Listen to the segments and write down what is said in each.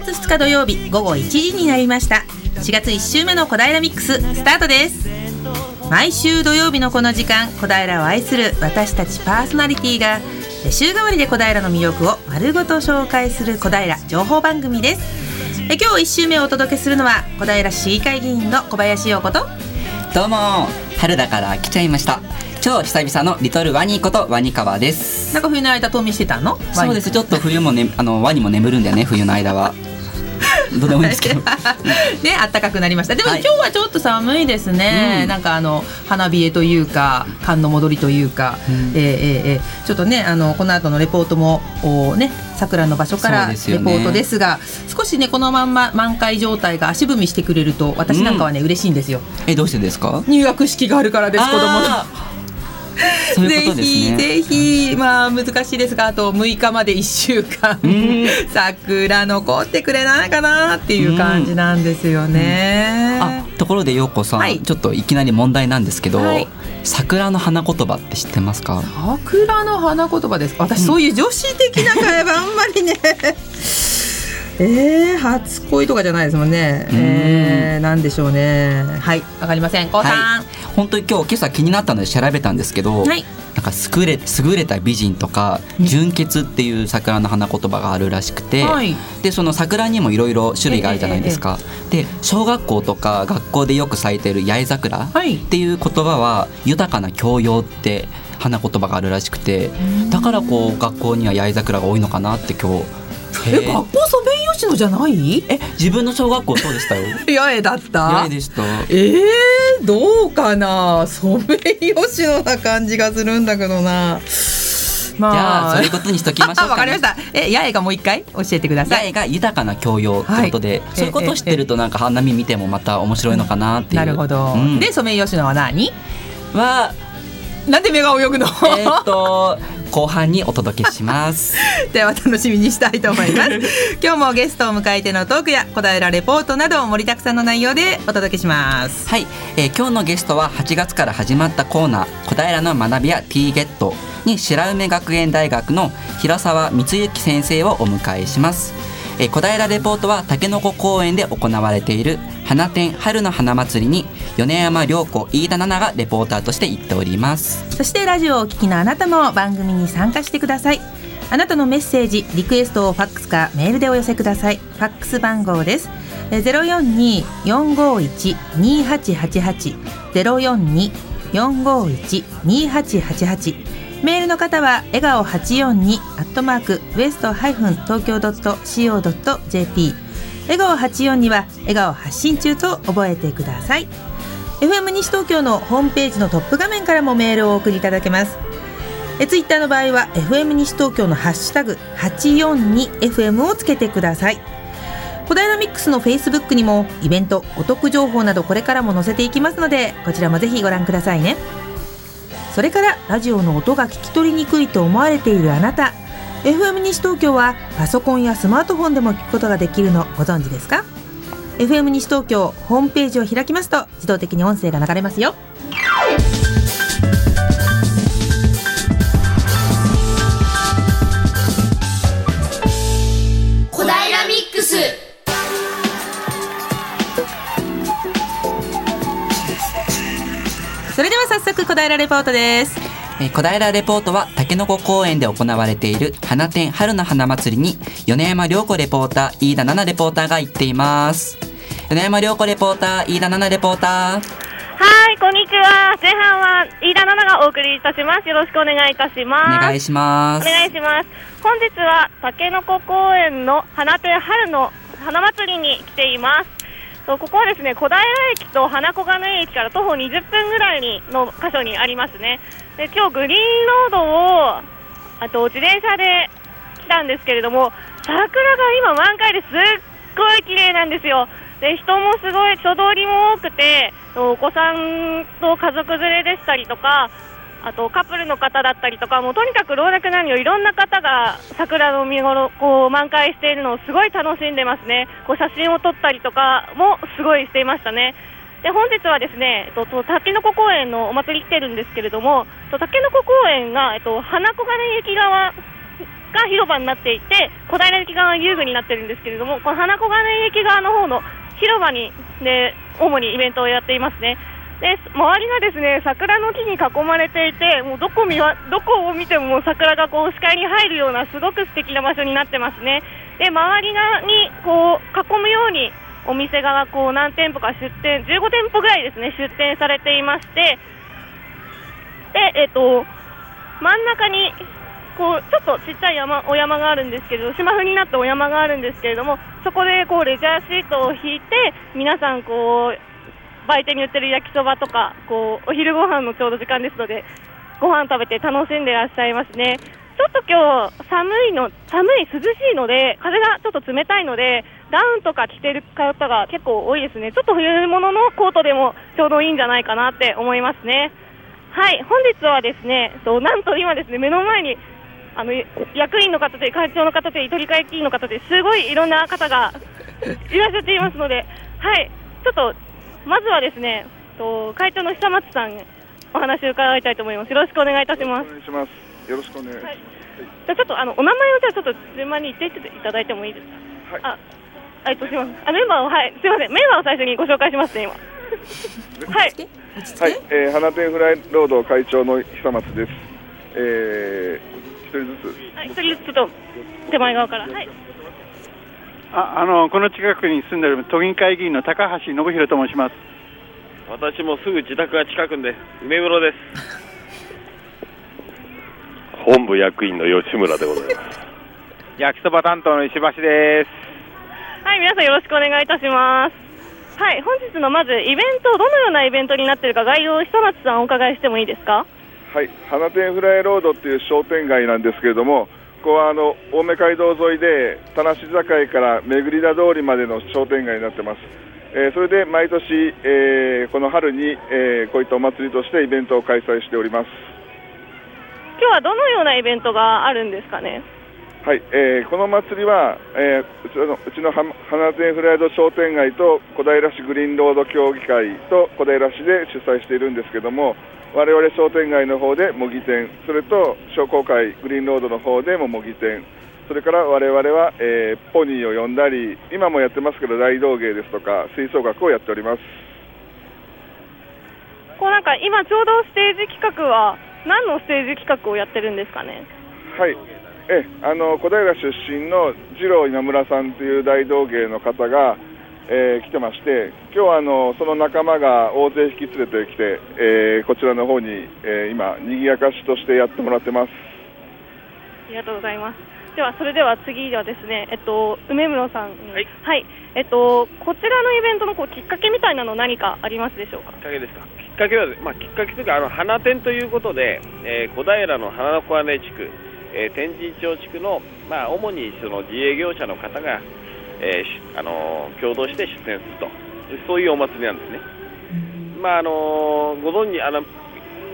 月2日土曜日午後1時になりました。4月1週目の小平ミックススタートです。毎週土曜日のこの時間小平を愛する私たちパーソナリティが週替わりで小平の魅力を丸ごと紹介する小平情報番組です。え今日1週目をお届けするのは小平市議会議員の小林陽子とどうも春だから来ちゃいました。超久々のリトルワニことワニカワです。なんか冬の間冬眠してたの？そうです。ちょっと冬もねあのワニも眠るんだよね冬の間は。どうでもいいですけど。ね暖かくなりました。でも、はい、今日はちょっと寒いですね、うん、なんかあの花冷えというか寒の戻りというか、うん、えー、えー、ちょっとねあのこの後のレポートもおね桜の場所からレポートですが、ね、少しねこのまんま満開状態が足踏みしてくれると私なんかはね、うん、嬉しいんですよ。えどうしてですか？入学式があるからです子供の。そういうね。ぜひぜひまあ難しいですがあと6日まで1週間 桜残ってくれないかなっていう感じなんですよね。あところで陽子さん、はい、ちょっといきなり問題なんですけど、はい、桜の花言葉って知ってますか？桜の花言葉です私、そういう女子的な会話あんまりね。えー、初恋とかじゃないですもんね。えー、なんでしょうね。はい、わかりません。こうさん、はい、本当に今日今朝気になったので調べたんですけど、はい、なんか優れ優れた美人とか純潔っていう桜の花言葉があるらしくて、はい、でその桜にもいろいろ種類があるじゃないですか。えー、で小学校とか学校でよく咲いてる八重桜っていう言葉は豊かな教養って花言葉があるらしくて、だからこう学校には八重桜が多いのかなって今日。え学校ソメイヨシノじゃない？え自分の小学校そうでしたよ 八重だった八重でしたえー、どうかな？ソメイヨシノな感じがするんだけどなまあ、そういうことにしときましょうわ、かりました。え、八重がもう一回？教えてください。八重が豊かな教養ってことで、はい、そういうことを知ってるとなんか花見見てもまた面白いのかなっていう。なるほど。うん、で、ソメイヨシノは何？はなんで目が泳ぐの？えっと 後半にお届けします。では楽しみにしたいと思います。今日もゲストを迎えてのトークや小平レポートなど盛りだくさんの内容でお届けします。はい、えー、今日のゲストは8月から始まったコーナー小平の学びや T ゲットに白梅学園大学の平沢光之先生をお迎えしますえ小平レポートはたけのこ公園で行われている花展春の花祭りに米山涼子飯田奈々がレポーターとして行っております。そしてラジオをお聞きのあなたも番組に参加してください。あなたのメッセージリクエストをファックスかメールでお寄せください。ファックス番号です。ゼロ四二四五一二八八八。ゼロ四二四五一二八八八。メールの方は笑顔842アットマークウエストハイフン東京ドット CO.jp 笑顔84には笑顔発信中と覚えてください。FM 西東京のホームページのトップ画面からもメールをお送りいただけます。えツイッターの場合は FM 西東京のハッシュタグ 842FM をつけてください。小平ミックスのフェイスブックにもイベントお得情報などこれからも載せていきますのでこちらもぜひご覧くださいね。それからラジオの音が聞き取りにくいと思われているあなた。FM 西東京はパソコンやスマートフォンでも聞くことができるの。ご存知ですか？FM 西東京ホームページを開きますと自動的に音声が流れますよ。それでは早速小平レポートです。えー、小平レポートは竹の子公園で行われている花展春の花祭りに米山涼子レポーター飯田奈々レポーターが行っています。米山涼子レポーター飯田奈々レポーター。はいこんにちは。前半は飯田奈々がお送りいたします。よろしくお願いいたします。お願いします。お願いします。本日は竹の子公園の花展春の花祭りに来ていますここはですね小平駅と花小金井駅から徒歩20分ぐらいにの箇所にありますね。で今日グリーンロードをあと自転車で来たんですけれども桜が今満開ですっごい綺麗なんですよ。で人もすごい人通りも多くてお子さんと家族連れでしたりとかあとカップルの方だったりとかもうとにかく老若男女いろんな方が桜の見頃こう満開しているのをすごい楽しんでますねこう写真を撮ったりとかもすごいしていましたねで本日はですね、えっと、たけのこ公園のお祭り来てるんですけれども、たけのこ公園が、えっと、花小金雪川が広場になっていて小平駅側が遊具になってるんですけれどもこの花小金井駅側の方の広場にで主にイベントをやっていますね。で周りがですね桜の木に囲まれていてもうどこ見わどこを見ても桜がこう視界に入るようなすごく素敵な場所になってますね。で周りがにこう囲むようにお店がこう何店舗か出店15店舗ぐらいですね出店されていましてでえっ、と真ん中にこうちょっとちっちゃい山お山があるんですけど芝生になったお山があるんですけれどもそこでこうレジャーシートを引いて皆さんこう売店に売ってる焼きそばとかこうお昼ご飯のちょうど時間ですのでご飯食べて楽しんでいらっしゃいますね。ちょっと今日寒いの寒い涼しいので風がちょっと冷たいのでダウンとか着てる方が結構多いですね。ちょっと冬物のコートでもちょうどいいんじゃないかなって思いますね。はい、本日はですね、となんと今ですね目の前にあの役員の方で会長の方で取り替え員の方ですごいいろんな方がいらっしゃっていますので、はい、ちょっとまずはですね、と会長の久松さんお話を伺いたいと思います。よろしくお願いいたします。お願いします。よろしくお願いします。はい、じゃちょっとあのお名前をじゃあちょっと順番に言っていただいてもいいですか？はい。あ、えっとすみません。あメンバーをはいすみませんメンバーを最初にご紹介しますね今。はい。はい、えー、花店フライロード会長の久松です。えー、一人ずつ。はい、一人ずつと手前側から。はい。あ、あのこの近くに住んでる都議会議員の高橋信弘と申します。私もすぐ自宅が近くで梅室です。本部役員の吉村でございます。焼きそば担当の石橋です。はい、皆さんよろしくお願いいたします。はい、本日のまずイベント、どのようなイベントになっているか概要を久松さんお伺いしてもいいですか？はい、花店フライロードっていう商店街なんですけれども、ここはあの青梅街道沿いで田無境から巡り田通りまでの商店街になってます。えー、それで毎年、えー、この春に、えー、こういったお祭りとしてイベントを開催しております。今日はどのようなイベントがあるんですかね？はい、えー、この祭りは、えー、うちのうちの花善フライド商店街と小平市グリーンロード協議会と小平市で主催しているんですけども我々商店街の方で模擬店それと商工会グリーンロードの方でも模擬店それから我々は、えー、ポニーを呼んだり今もやってますけど大道芸ですとか吹奏楽をやっておりますこうなんか今ちょうどステージ企画は何のステージ企画をやってるんですかね？はいえあの小平出身の次郎今村さんという大道芸の方が、えー、来てまして今日はあのその仲間が大勢引き連れてきて、えー、こちらの方に、えー、今にぎやかしとしてやってもらってます。ありがとうございます。ではそれでは次はですねえっと梅室さんはい、はい、えっとこちらのイベントのこうきっかけみたいなの何かありますでしょうか？きっかけですか？っかけは、まあ、きっかけというかあの花店ということで、えー、小平の花の小金地区、えー、天神町地区の、まあ、主にその自営業者の方が、えーあの共同して出店するとそういうお祭りなんですね。まああのご存知あの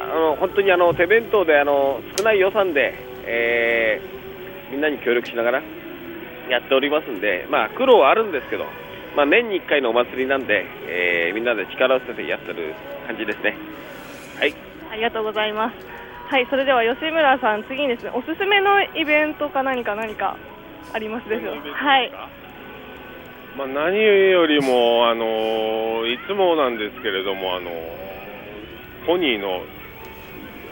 あの本当にあの手弁当であの少ない予算で、えー、みんなに協力しながらやっておりますんで、まあ、苦労はあるんですけど、まあ、年に1回のお祭りなんで、えー、みんなで力を合わせてやってる感じですね。はい。ありがとうございます。はい、それでは吉村さん、次にですね、おすすめのイベントか何か何かありますでしょうか？はい。まあ、何よりも、あのいつもなんですけれども、あのポニーの、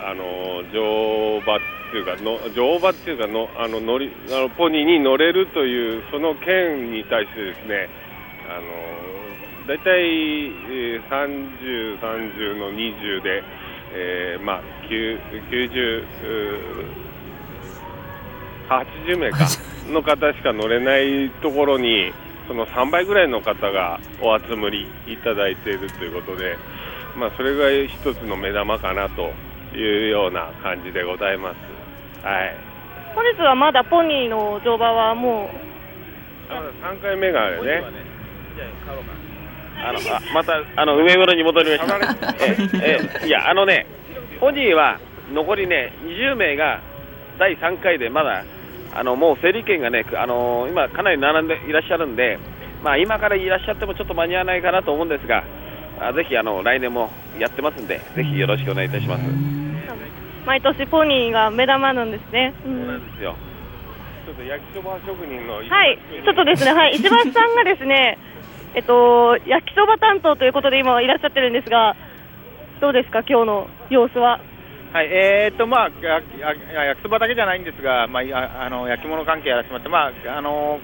あの乗馬っていうかの乗馬っていうかのあの乗りあのポニーに乗れるというその件に対してですね、あの大体、えー、30、30の20で、えー、まあ、90、80名かの方しか乗れないところに、その3倍ぐらいの方がお集まりいただいているということで、まあ、それが一つの目玉かなというような感じでございます。はい、本日はまだポニーの乗馬はもう3回目があるね。あのあまたあの上室に戻りました。ええいやあのねポニーは残りね20名が第3回でまだあのもう整理券がねあの今かなり並んでいらっしゃるんで、まあ今からいらっしゃってもちょっと間に合わないかなと思うんですが、あぜひあの来年もやってますんでぜひよろしくお願いいたします。毎年ポニーが目玉なんですね。そうなんですよ。ちょっと焼きそば職人のはいちょっとですねはい石橋さんがですねえっと焼きそば担当ということで今いらっしゃってるんですがどうですか今日の様子は？はい、えー、っとまあや焼きそばだけじゃないんですが、まああの焼き物関係やらせてもらって、まああの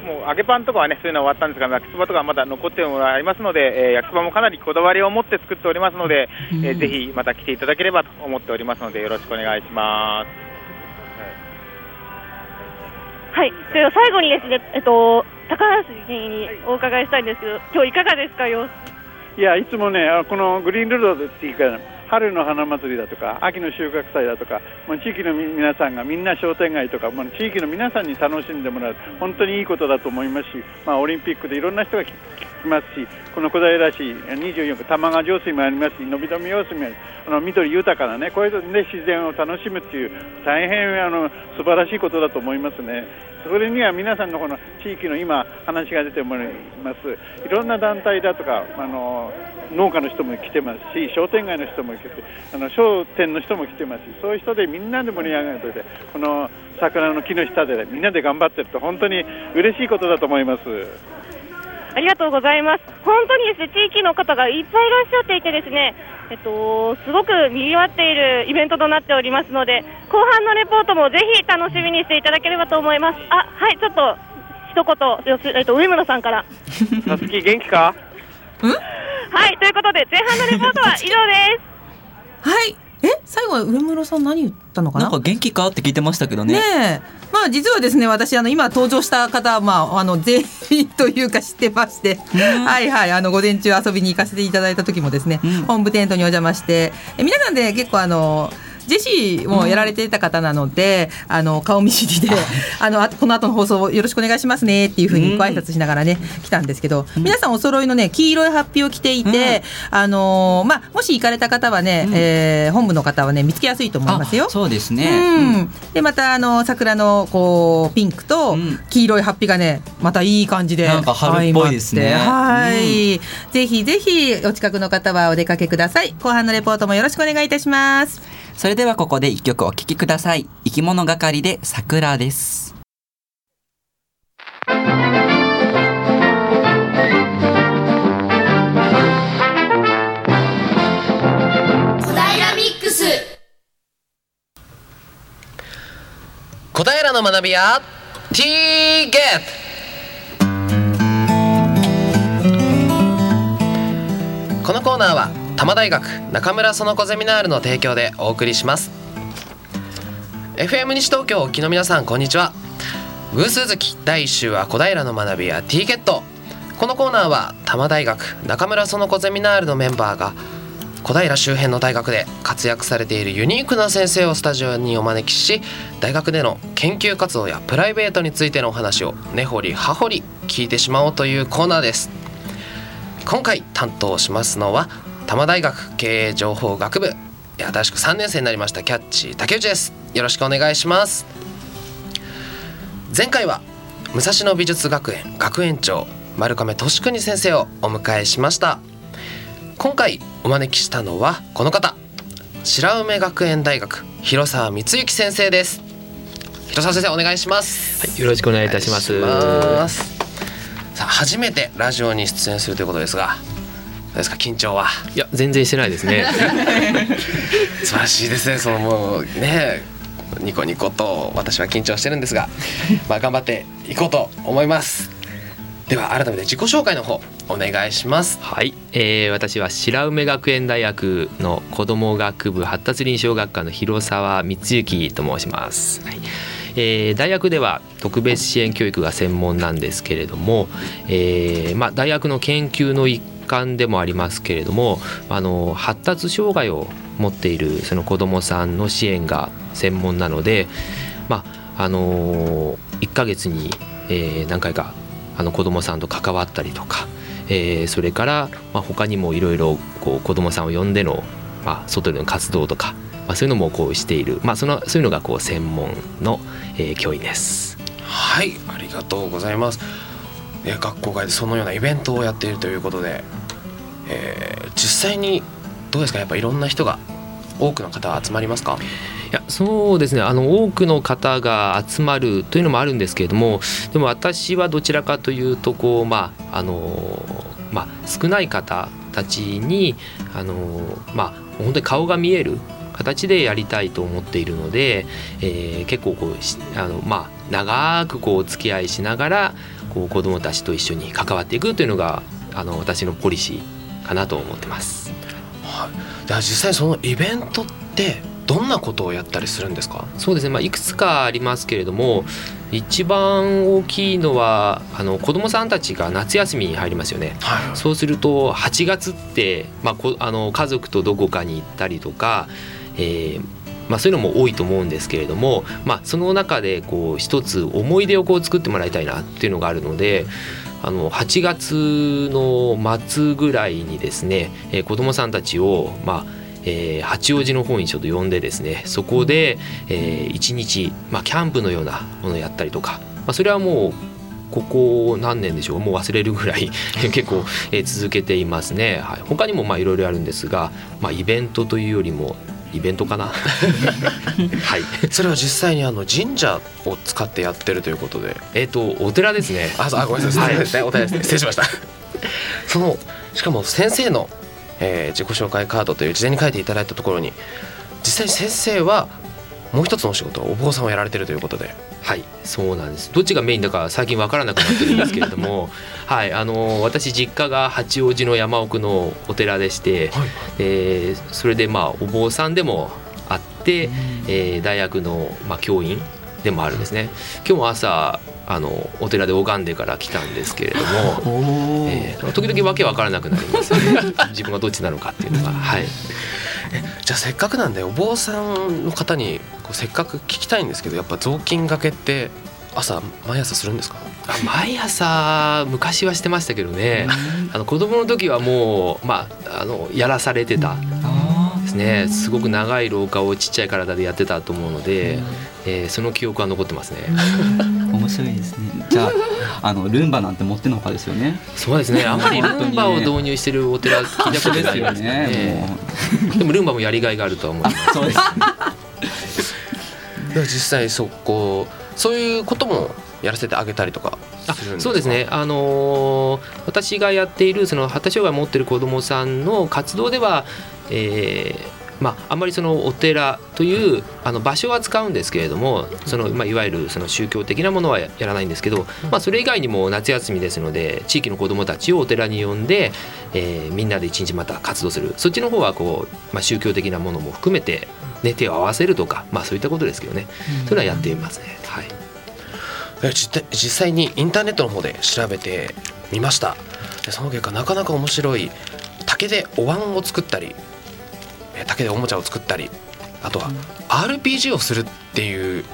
もう揚げパンとかはねそういうのは終わったんですが焼きそばとかまだ残っているものがありますので、えー、焼きそばもかなりこだわりを持って作っておりますので、うん、えー、ぜひまた来ていただければと思っておりますのでよろしくお願いします。はい、では最後にですね、えっと高橋にお伺いしたいんですけど、今日いかがですか様子？いやいつもねこのグリーンルードっていうか春の花祭りだとか秋の収穫祭だとか、まあ、地域の皆さんがみんな商店街とか、まあ、地域の皆さんに楽しんでもらう本当にいいことだと思いますし、まあ、オリンピックでいろんな人が来ますしこの小平市24区玉川上水もありますしのび富用水もありますあの緑豊かなねこういう、ね、自然を楽しむっていう大変あの素晴らしいことだと思いますね。それには皆さんのこの地域の今話が出てもらいますいろんな団体だとかあの農家の人も来てますし商店街の人も来てあの商店の人も来てますしそういう人でみんなで盛り上がるとでこの桜の木の下で、みんなで頑張ってると本当に嬉しいことだと思います。ありがとうございます。本当にですね、地域の方がいっぱいいらっしゃっていてですね、えっと、すごく賑わっているイベントとなっておりますので、後半のレポートもぜひ楽しみにしていただければと思います。あ、はい、ちょっと一言、えっと、上村さんから。さつき元気か？はい、ということで前半のレポートは以上です。はい。え最後は上村さん何言ったのかな？なんか元気か？って聞いてましたけどね。ねまあ実はですね私あの今登場した方まああの全員というか知ってまして、はいはい。あの午前中遊びに行かせていただいた時もですね、うん、本部テントにお邪魔して。え皆さんで結構あのジェシーもやられていた方なので、うん、あの顔見知りで あのこの後の放送よろしくお願いしますねっていうふうにご挨拶しながらね、来たんですけど、うん、皆さんお揃いのね黄色いハッピーを着ていて、うん、あのまあもし行かれた方はね、うん、えー、本部の方はね見つけやすいと思いますよ。そうですね。うん、でまたあの桜のこうピンクと黄色いハッピーがねまたいい感じでなんか春っぽいですね。はい、ぜひぜひお近くの方はお出かけください。後半のレポートもよろしくお願いいたします。それではここで一曲お聴きください。生き物係で桜です。小平ミックス。小平の学び屋 T ゲット。このコーナーは多摩大学中村園子ゼミナールの提供でお送りします。FM 西東京沖の皆さんこんにちは。偶数月第1週は小平の学びや T ゲット。このコーナーは多摩大学中村園子ゼミナールのメンバーが小平周辺の大学で活躍されているユニークな先生をスタジオにお招きし大学での研究活動やプライベートについてのお話を根掘り葉掘り聞いてしまおうというコーナーです。今回担当しますのは多摩大学経営情報学部。新しく3年生になりましたキャッチ竹内です。よろしくお願いします。前回は武蔵野美術学園学園長丸亀俊邦先生をお迎えしました。今回お招きしたのはこの方白梅学園大学広沢光之先生です。広沢先生お願いします、はい、よろしくお願いいたします。さあ初めてラジオに出演するということですがですか緊張は？いや全然してないですね。素晴らしいですね。そのもうねニコニコと私は緊張してるんですがまあ頑張っていこうと思います。では改めて自己紹介の方お願いします。はい、えー、私は白梅学園大学の子ども学部発達臨床学科の広沢光之と申します、はい。えー、大学では特別支援教育が専門なんですけれども、えーまあ、大学の研究の一環でもありますけれどもあの発達障害を持っているその子どもさんの支援が専門なので、まああの1ヶ月に、えー、何回かあの子どもさんと関わったりとか、えー、それから、まあ、他にもいろいろ子どもさんを呼んでの、まあ、外での活動とか、まあ、そういうのもこうしている、まあ、そのそういうのがこう専門の、えー、教員です。はいありがとうございます。え学校外でそのようなイベントをやっているということで、えー、実際にどうですか？やっぱいろんな人が多くの方集まりますか？いやそうですね。あの多くの方が集まるというのもあるんですけれどもでも私はどちらかというとこうまああのまあ少ない方たちにあのまあ本当に顔が見える形でやりたいと思っているので、えー、結構こうあのまあ長くこうお付き合いしながらこう子どもたちと一緒に関わっていくというのがあの私のポリシーかなと思ってます。はい、では実際そのイベントってどんなことをやったりするんですか？そうですね、まあ、いくつかありますけれども一番大きいのはあの子どもさんたちが夏休みに入りますよね、はい、そうすると8月って、まあ、こあの家族とどこかに行ったりとか、えーまあ、そういうのも多いと思うんですけれども、まあ、その中でこう一つ思い出をこう作ってもらいたいなっていうのがあるのであの8月の末ぐらいにですね、えー、子どもさんたちを、まあえー、八王子の方にちょっと呼んでですねそこで、えー、1日、まあ、キャンプのようなものをやったりとか、まあ、それはもうここ何年でしょうもう忘れるぐらい 結構、えー、続けていますね、はい、他にもまあいろいろあるんですが、まあ、イベントというよりもイベントかな。はい。それは実際にあの神社を使ってやってるということで。えっ、ー、とお寺ですね。ああごめんなさい、はい、お寺ですね。失礼しました。そのしかも先生の、えー、自己紹介カードという事前に書いていただいたところに実際に先生はもう一つのお仕事お坊さんをやられてるということではいそうなんです。どっちがメインだか最近分からなくなってるんですけれども はいあの私実家が八王子の山奥のお寺でして、はい、えー、それでまあお坊さんでもあって、えー、大学の、まあ、教員でもあるんですね。今日も朝あのお寺で拝んでから来たんですけれども、えー、時々わけわからなくなります、ね、自分がどっちなのかっていうのが。はい。じゃあせっかくなんでお坊さんの方にこうせっかく聞きたいんですけどやっぱ雑巾がけって朝毎朝するんですか？あ毎朝昔はしてましたけどね、あの子供の時はもうまああのやらされてたですね。すごく長い廊下をちっちゃい体でやってたと思うので、えー、その記憶は残ってますね面白いですね。じゃああのルンバなんて持ってのほかですよね。そうですね。あんまりルンバを導入してるお寺聞いたことないですねでもルンバもやりがいがあるとは思います。そうです。実際そこそういうこともやらせてあげたりとかそうですね、あのー、私がやっているその発達障害を持っている子どもさんの活動では、えーまあ、あんまりそのお寺というあの場所は使うんですけれどもその、まあ、いわゆるその宗教的なものはやらないんですけど、まあ、それ以外にも夏休みですので地域の子どもたちをお寺に呼んで、えー、みんなで一日また活動する。そっちの方はこう、まあ、宗教的なものも含めて、ね、手を合わせるとか、まあ、そういったことですけどね、そういうのはやっていますね。はい。実際にインターネットの方で調べてみました。でその結果なかなか面白い。竹でお椀を作ったり竹でおもちゃを作ったりあとは RPG をするっていう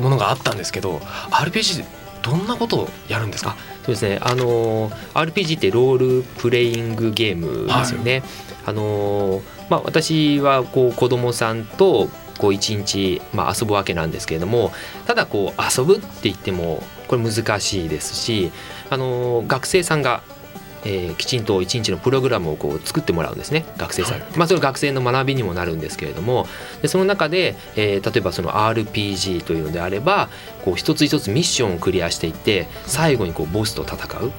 ものがあったんですけど RPG どんなことをやるんですか？そうですね。あの RPG ってロールプレイングゲームですよね、はい、あのまあ私はこう子供さんとこう一日、まあ、遊ぶわけなんですけれどもただこう遊ぶって言ってもこれ難しいですしあの学生さんがえー、きちんと一日のプログラムをこう作ってもらうんですね学生さん、はい、まあ、それ学生の学びにもなるんですけれどもでその中で、えー、例えばその RPG というのであればこう一つ一つミッションをクリアしていって最後にこうボスと戦う。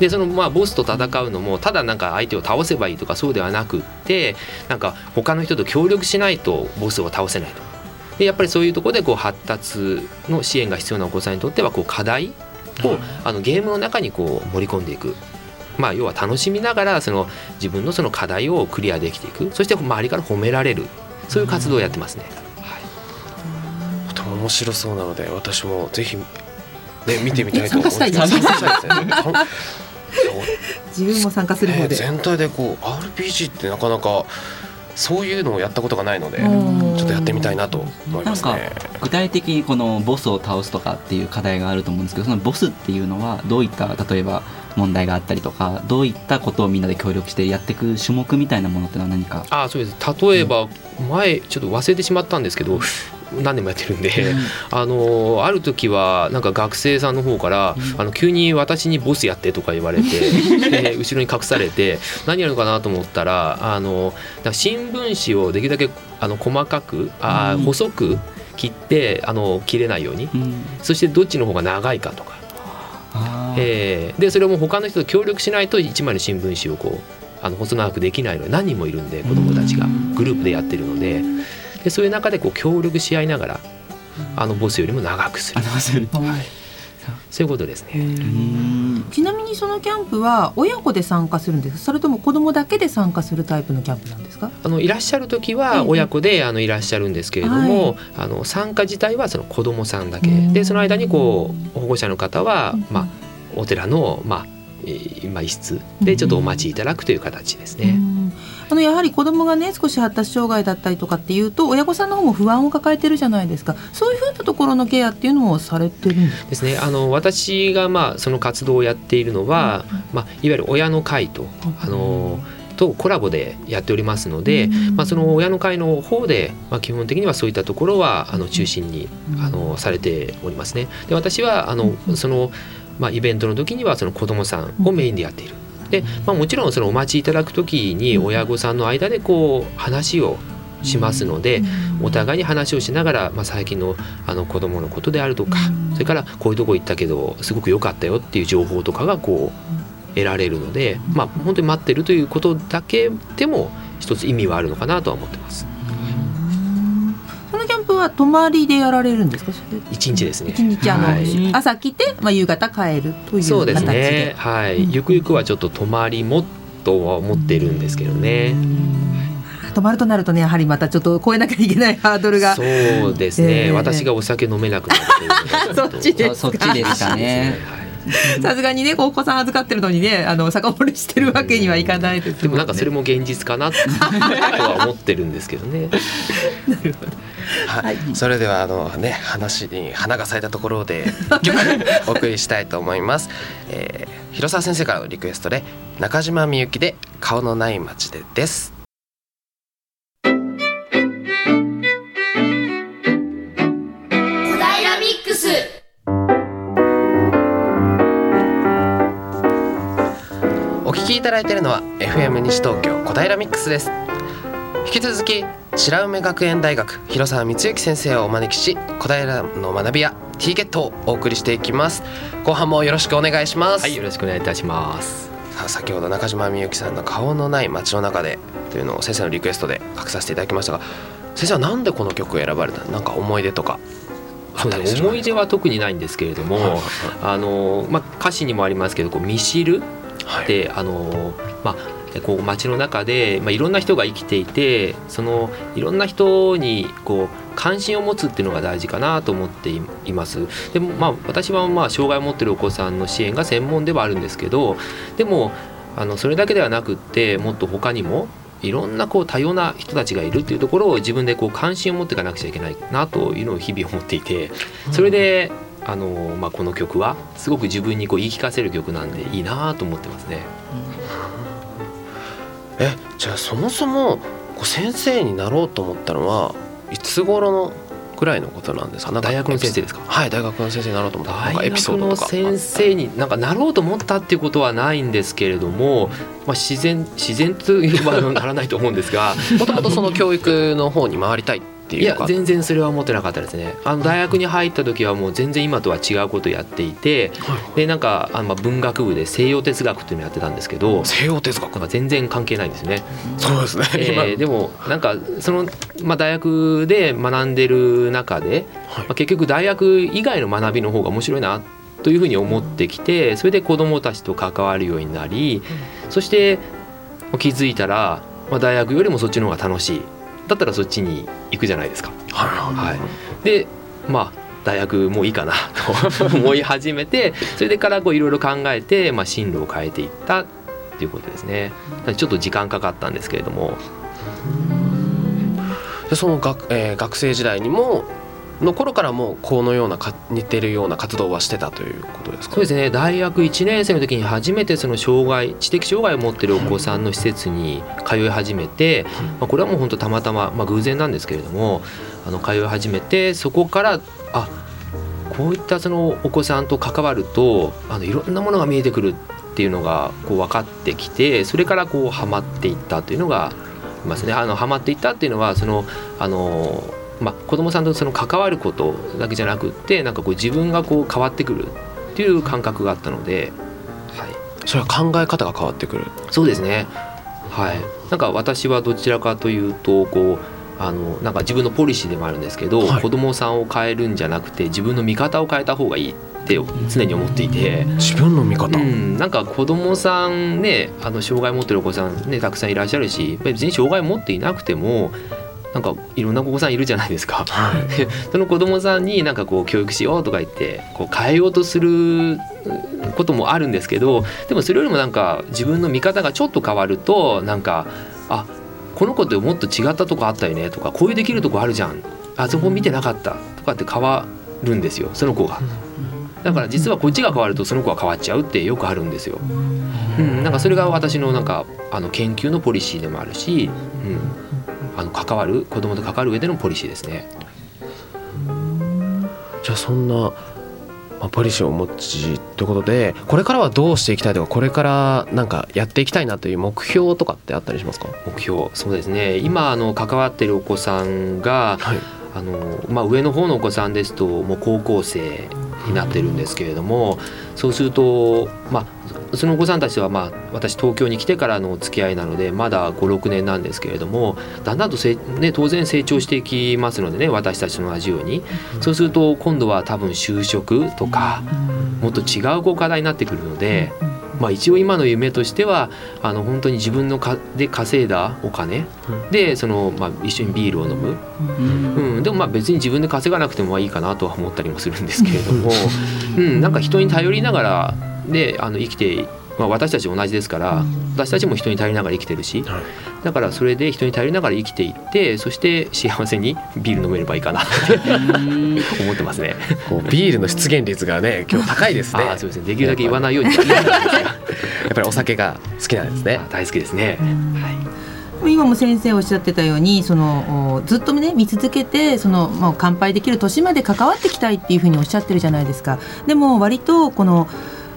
でそのまあボスと戦うのもただなんか相手を倒せばいいとかそうではなくってなんか他の人と協力しないとボスを倒せないと。でやっぱりそういうところでこう発達の支援が必要なお子さんにとってはこう課題をあのゲームの中にこう盛り込んでいくまあ、要は楽しみながらその自分のその課題をクリアできていく。そして周りから褒められる。そういう活動をやってますね。はい、とても面白そうなので私もぜひ、ね、見てみたいと思います。自分も参加する方で、全体でこう RPG ってなかなかそういうのをやったことがないのでちょっとやってみたいなと思いますね。具体的にこのボスを倒すとかっていう課題があると思うんですけどそのボスっていうのはどういった例えば問題があったりとかどういったことをみんなで協力してやっていく種目みたいなものってのは何か？あそうです。例えば前ちょっと忘れてしまったんですけど何年もやってるんで、あのある時はなんか学生さんの方から「あの急に私にボスやって」とか言われて で後ろに隠されて何やるのかなと思ったらあの新聞紙をできるだけあの細かくあ細く切ってあの切れないように、そしてどっちの方が長いかとか。えー、でそれも他の人と協力しないと1枚の新聞紙をこうあの細長くできないので何人もいるんで子どもたちがグループでやってるのででそういう中でこう協力し合いながらあのボスよりも長くする。そういうことですね。ちなみにそのキャンプは親子で参加するんですそれとも子供だけで参加するタイプのキャンプなんですか？あのいらっしゃる時は親子であのいらっしゃるんですけれども、はい、あの参加自体はその子供さんだけ。でその間にこう保護者の方はまあお寺のまあ今一室でちょっとお待ちいただくという形ですね。あのやはり子どもがね少し発達障害だったりとかっていうと親御さんの方も不安を抱えてるじゃないですか。そういうふうなところのケアっていうのもされてるんですね。あの私がまあその活動をやっているのは、うん、まあ、いわゆる親の会と、あのとコラボでやっておりますので、うん、まあ、その親の会の方で、まあ、基本的にはそういったところはあの中心に、あのされておりますね。で私はあのそのまあ、イベントの時にはその子どもさんをメインでやっている。で、まあ、もちろんそのお待ちいただく時に親御さんの間でこう話をしますので、お互いに話をしながら、まあ、最近のあの子どものことであるとか、それからこういうとこ行ったけどすごく良かったよっていう情報とかがこう得られるので、まあ、本当に待ってるということだけでも一つ意味はあるのかなとは思ってます。は泊まりでやられるんですか？一日ですね。一日あの、はい、朝来て、まあ、夕方帰るというそうですね。はい、ゆくゆくはちょっと泊まりもとは思っているんですけどね。泊まるとなるとねやはりまたちょっと超えなきゃいけないハードルが。そうですね、えー、私がお酒飲めなくなるそっちですそっちですかね さすがにねお子さん預かってるのにねあの酒盛りしてるわけにはいかないです、ね、でもなんかそれも現実かなとは思ってるんですけどね。なるほどはい、それではあのね話に花が咲いたところで曲 お送りしたいと思います、えー、広沢先生からのリクエストで中島みゆきで顔のない街でですきいただいているのは FM 西東京小平ミックスです。引き続き白梅学園大学広沢光之先生をお招きし小平の学びやティーゲットをお送りしていきます。後半もよろしくお願いします。はいよろしくお願いいたします。さあ先ほど中島みゆきさんの顔のない街の中でというのを先生のリクエストで書きさせていただきましたが先生はなんでこの曲を選ばれたなんか思い出とかそうね、思い出は特にないんですけれども、はい。あのまあ、歌詞にもありますけどこう見知るって、はい、あのまあこう街の中で、まあ、いろんな人が生きていてそのいろんな人にこう関心を持つっていうのが大事かなと思っています。でもまあ私はまあ障害を持ってるお子さんの支援が専門ではあるんですけどでもあのそれだけではなくってもっと他にもいろんなこう多様な人たちがいるっていうところを自分でこう関心を持っていかなくちゃいけないなというのを日々思っていてそれであの、まあ、この曲はすごく自分にこう言い聞かせる曲なんでいいなと思ってますね。えじゃあそもそも先生になろうと思ったのはいつ頃のくらいのことなんですか？大学の先生ですか？はい大学の先生になろうと思った。エピソードとか。先生になんかなろうと思ったっていうことはないんですけれども、まあ、自然自然といえばならないと思うんですが もともとその教育の方に回りたいっていういや全然それは思ってなかったですね。あの大学に入った時はもう全然今とは違うことをやっていて、はい、でなんかあの文学部で西洋哲学っていうのをやってたんですけど西洋哲学なんか全然関係ないんですね。そうですね、えー、でもなんかその、まあ、大学で学んでる中で、はい、まあ、結局大学以外の学びの方が面白いなというふうに思ってきてそれで子どもたちと関わるようになりそして気づいたら、まあ、大学よりもそっちの方が楽しいだったらそっちに行くじゃないですか。はい、でまあ大学もういいかなと 思い始めてそれでからいろいろ考えて、まあ、進路を変えていったっていうことですね。ちょっと時間かかったんですけれども。でその学,、えー、学生時代にもの頃からもうこのようなか似てるような活動はしてたということですか？そうですね。大学1年生の時に初めてその障害知的障害を持ってるお子さんの施設に通い始めて、まあ、これはもう本当たまたま、まあ、偶然なんですけれどもあの通い始めてそこからあこういったそのお子さんと関わるとあのいろんなものが見えてくるっていうのがこう分かってきてそれからこうハマっていったというのがいますね。あのハマっていったっていうのはそのあのまあ、子どもさんとその関わることだけじゃなくってなんかこう自分がこう変わってくるっていう感覚があったので、はい、それは考え方が変わってくる。そうですね。はい。なんか私はどちらかというとこうあのなんか自分のポリシーでもあるんですけど、はい、子どもさんを変えるんじゃなくて自分の見方を変えた方がいいって常に思っていて。自分の見方、うん、なんか子供さんねあの障害持ってるお子さんねたくさんいらっしゃるし別に障害持っていなくてもなんかいろんなお子さんいるじゃないですか、はい、その子供さんになんかこう教育しようとか言ってこう変えようとすることもあるんですけどでもそれよりもなんか自分の見方がちょっと変わるとなんかあこの子ってもっと違ったとこあったよねとかこういうできるとこあるじゃんあそこ見てなかったとかって変わるんですよその子が。だから実はこっちが変わるとその子が変わっちゃうってよくあるんですよ。うん、なんかそれが私のなんかあの研究のポリシーでもあるし、うん、あの関わる子供と関わる上でのポリシーですね。じゃあそんな、まあ、ポリシーをお持ちということでこれからはどうしていきたいとかこれからなんかやっていきたいなという目標とかってあったりしますか？目標そうですね。今あの関わってるお子さんが、はい、あのまあ、上の方のお子さんですともう高校生になってるんですけれども、そうすると、まあ、そのお子さんたちは、まあ、私東京に来てからのお付き合いなのでまだ56年なんですけれどもだんだんとせ、ね、当然成長していきますのでね私たちと同じように。そうすると今度は多分就職とかもっと違うこう課題になってくるので。まあ、一応今の夢としてはあの本当に自分のかで稼いだお金でその、まあ、一緒にビールを飲む、うん、でもまあ別に自分で稼がなくてもいいかなとは思ったりもするんですけれども、うん、なんか人に頼りながらであの生きてまあ、私たち同じですから、私たちも人に頼りながら生きてるし、だからそれで人に頼りながら生きていってそして幸せにビール飲めればいいかなって思ってますね。こうビールの出現率がね今日高いですね。そうですね。できるだけ言わないように。やっぱりお酒が好きなんですね。大好きですね、はい、今も先生おっしゃってたようにそのずっとね見続けてその、まあ、乾杯できる年まで関わってきたいっていうふうにおっしゃってるじゃないですか。でも割とこの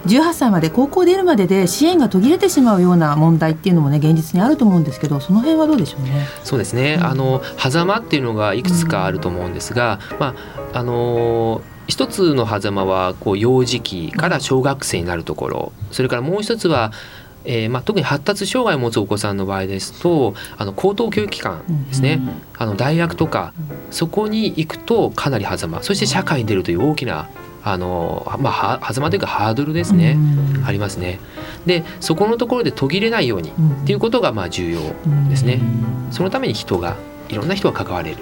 18歳まで高校出るまでで支援が途切れてしまうような問題っていうのもね現実にあると思うんですけどその辺はどうでしょうね？そうですね、うん、あの狭間っていうのがいくつかあると思うんですが、うん、まああの一つの狭間はこう幼児期から小学生になるところ。それからもう一つはえーまあ、特に発達障害を持つお子さんの場合ですとあの高等教育機関ですね、あの大学とかそこに行くとかなり狭間そして社会に出るという大きなあのまあは狭間というかハードルですね、ありますね。でそこのところで途切れないようにっていうことがまあ重要ですね。そのために人がいろんな人が関われる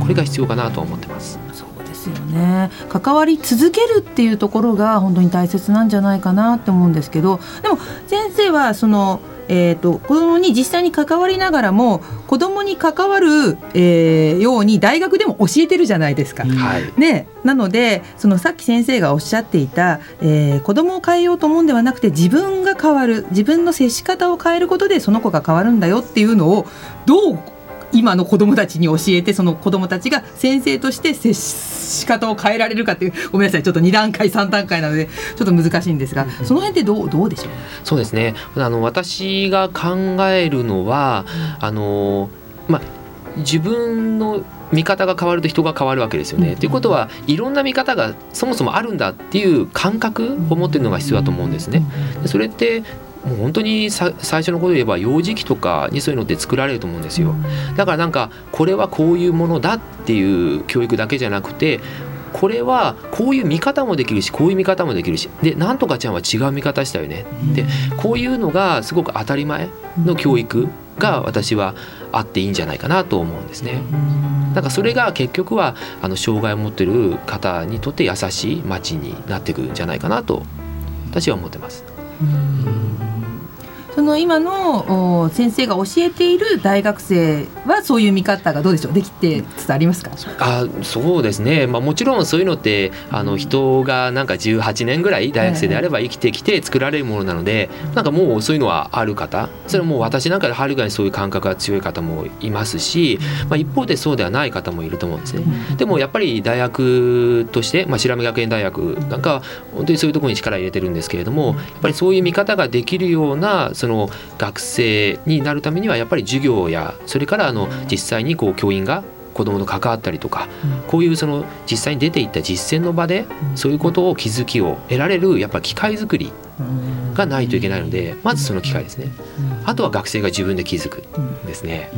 これが必要かなと思ってます。そうですよね関わり続けるっていうところが本当に大切なんじゃないかなって思うんですけどでも先生はそのえーと、子どもに実際に関わりながらも子どもに関わる、えー、ように大学でも教えてるじゃないですか。はい、ね、なのでそのさっき先生がおっしゃっていた、えー、子どもを変えようと思うんではなくて自分が変わる自分の接し方を変えることでその子が変わるんだよっていうのをどう今の子どもたちに教えてその子どもたちが先生として接し方を変えられるかっていうごめんなさいちょっと2段階3段階なのでちょっと難しいんですが、その辺ってどうどうでしょう？そうですね。あの私が考えるのは、あのまあ自分の見方が変わると人が変わるわけですよね。と、うん、いうことはいろんな見方がそもそもあるんだっていう感覚を持ってるのが必要だと思うんですね。それってもう本当に最初のこと言えば幼児期とかにそういうのって作られると思うんですよ。だからなんかこれはこういうものだっていう教育だけじゃなくてこれはこういう見方もできるしこういう見方もできるしでなんとかちゃんは違う見方したよね。でこういうのがすごく当たり前の教育が私はあっていいんじゃないかなと思うんですね。だからそれが結局はあの障害を持ってる方にとって優しい街になっていくんじゃないかなと私は思ってます。その今の先生が教えている大学生はそういう見方がどうでしょう？できてつつありますか？あそうですね、まあ、もちろんそういうのってあの人がなんか18年ぐらい大学生であれば生きてきて作られるものなのでなんかもうそういうのはある方それはもう私なんかではるかにそういう感覚が強い方もいますし、まあ、一方でそうではない方もいると思うんですね。でもやっぱり大学として、まあ、白目学園大学なんか本当にそういうところに力入れてるんですけれどもやっぱりそういう見方ができるようなその学生になるためにはやっぱり授業やそれからあの実際にこう教員が子どもと関わったりとか、こういうその実際に出ていった実践の場でそういうことを気づきを得られるやっぱ機械作りがないといけないのでまずその機会ですね、あとは学生が自分で気づくですね、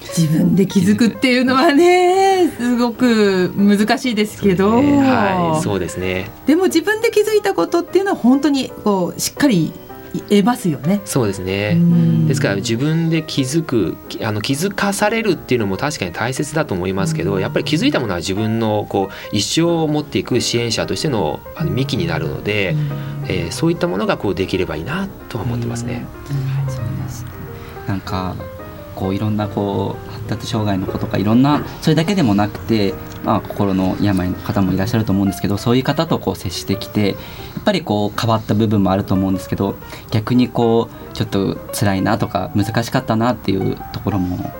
自分で気づくっていうのはねすごく難しいですけど、ね、はい。そうですね。でも自分で気づいたことっていうのは本当にこうしっかり得ますよね。そうですね。ですから自分で気づくあの気づかされるっていうのも確かに大切だと思いますけど、やっぱり気づいたものは自分のこう一生を持っていく支援者としてのあの幹になるので、えー、そういったものがこうできればいいなと思ってますね。そうですなんかこういろんなこう発達障害の子とかいろんなそれだけでもなくて、まあ、心の病の方もいらっしゃると思うんですけどそういう方とこう接してきてやっぱりこう変わった部分もあると思うんですけど逆にこうちょっと辛いなとか難しかったなっていうところも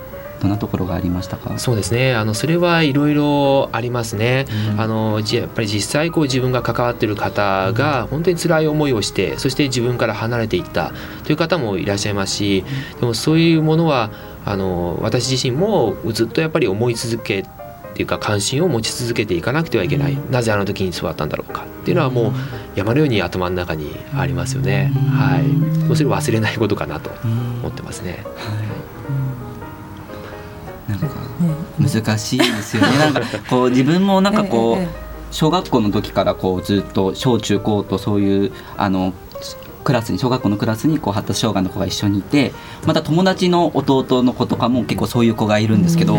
どんなところがありましたか？そうですね。あのそれはいろいろありますね、うん、あのやっぱり実際こう自分が関わっている方が本当に辛い思いをしてそして自分から離れていったという方もいらっしゃいますしでもそういうものはあの私自身もずっとやっぱり思い続けっていうか関心を持ち続けていかなくてはいけない、なぜあの時に座ったんだろうか。っていうのはもう山のように頭の中にありますよね、はい、それ忘れないことかなと思ってますね。なんか難しいですよね。なんかこう自分もなんかこう小学校の時からこうずっと小中高とそういうあのクラスに小学校のクラスにこう発達障害の子が一緒にいてまた友達の弟の子とかも結構そういう子がいるんですけど、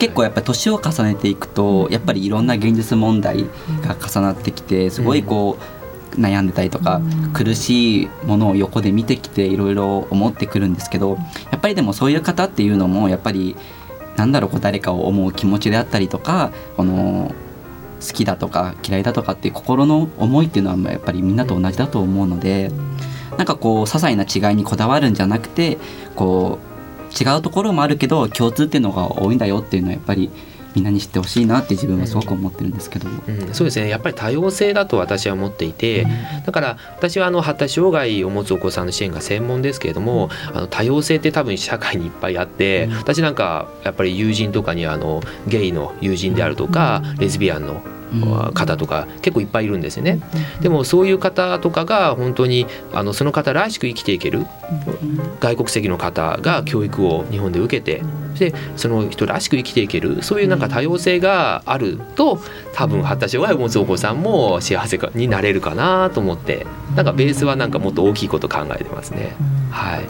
結構やっぱり年を重ねていくとやっぱりいろんな現実問題が重なってきてすごいこう悩んでたりとか苦しいものを横で見てきていろいろ思ってくるんですけどやっぱりでもそういう方っていうのもやっぱりなんだろうこう誰かを思う気持ちであったりとかこの好きだとか嫌いだとかっていう心の思いっていうのはやっぱりみんなと同じだと思うのでなんかこう些細な違いにこだわるんじゃなくてこう違うところもあるけど共通っていうのが多いんだよっていうのはやっぱりみんなに知ってほしいなって自分はすごく思ってるんですけど、うん。うん、そうですね。やっぱり多様性だと私は思っていて、うん、だから私はあの発達障害を持つお子さんの支援が専門ですけれども、あの多様性って多分社会にいっぱいあって、私なんかやっぱり友人とかにあのゲイの友人であるとか、レズビアンの方とか結構いっぱいいるんですよね。でもそういう方とかが本当にあのその方らしく生きていける。外国籍の方が教育を日本で受けてでその人らしく生きていける。そういうなんか多様性があると多分発達障害を持つお子さんも幸せになれるかなと思ってなんかベースはなんかもっと大きいこと考えてますね。はい、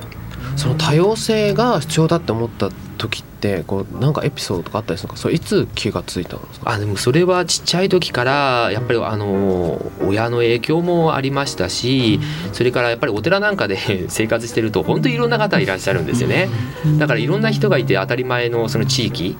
その多様性が必要だって思った時ってこうなんかエピソードとかあったりするのか？それいつ気がついたんですか？あでもそれはちっちゃい時からやっぱりあの親の影響もありましたしそれからやっぱりお寺なんかで 生活してると本当にいろんな方いらっしゃるんですよね。だからいろんな人がいて当たり前のその地域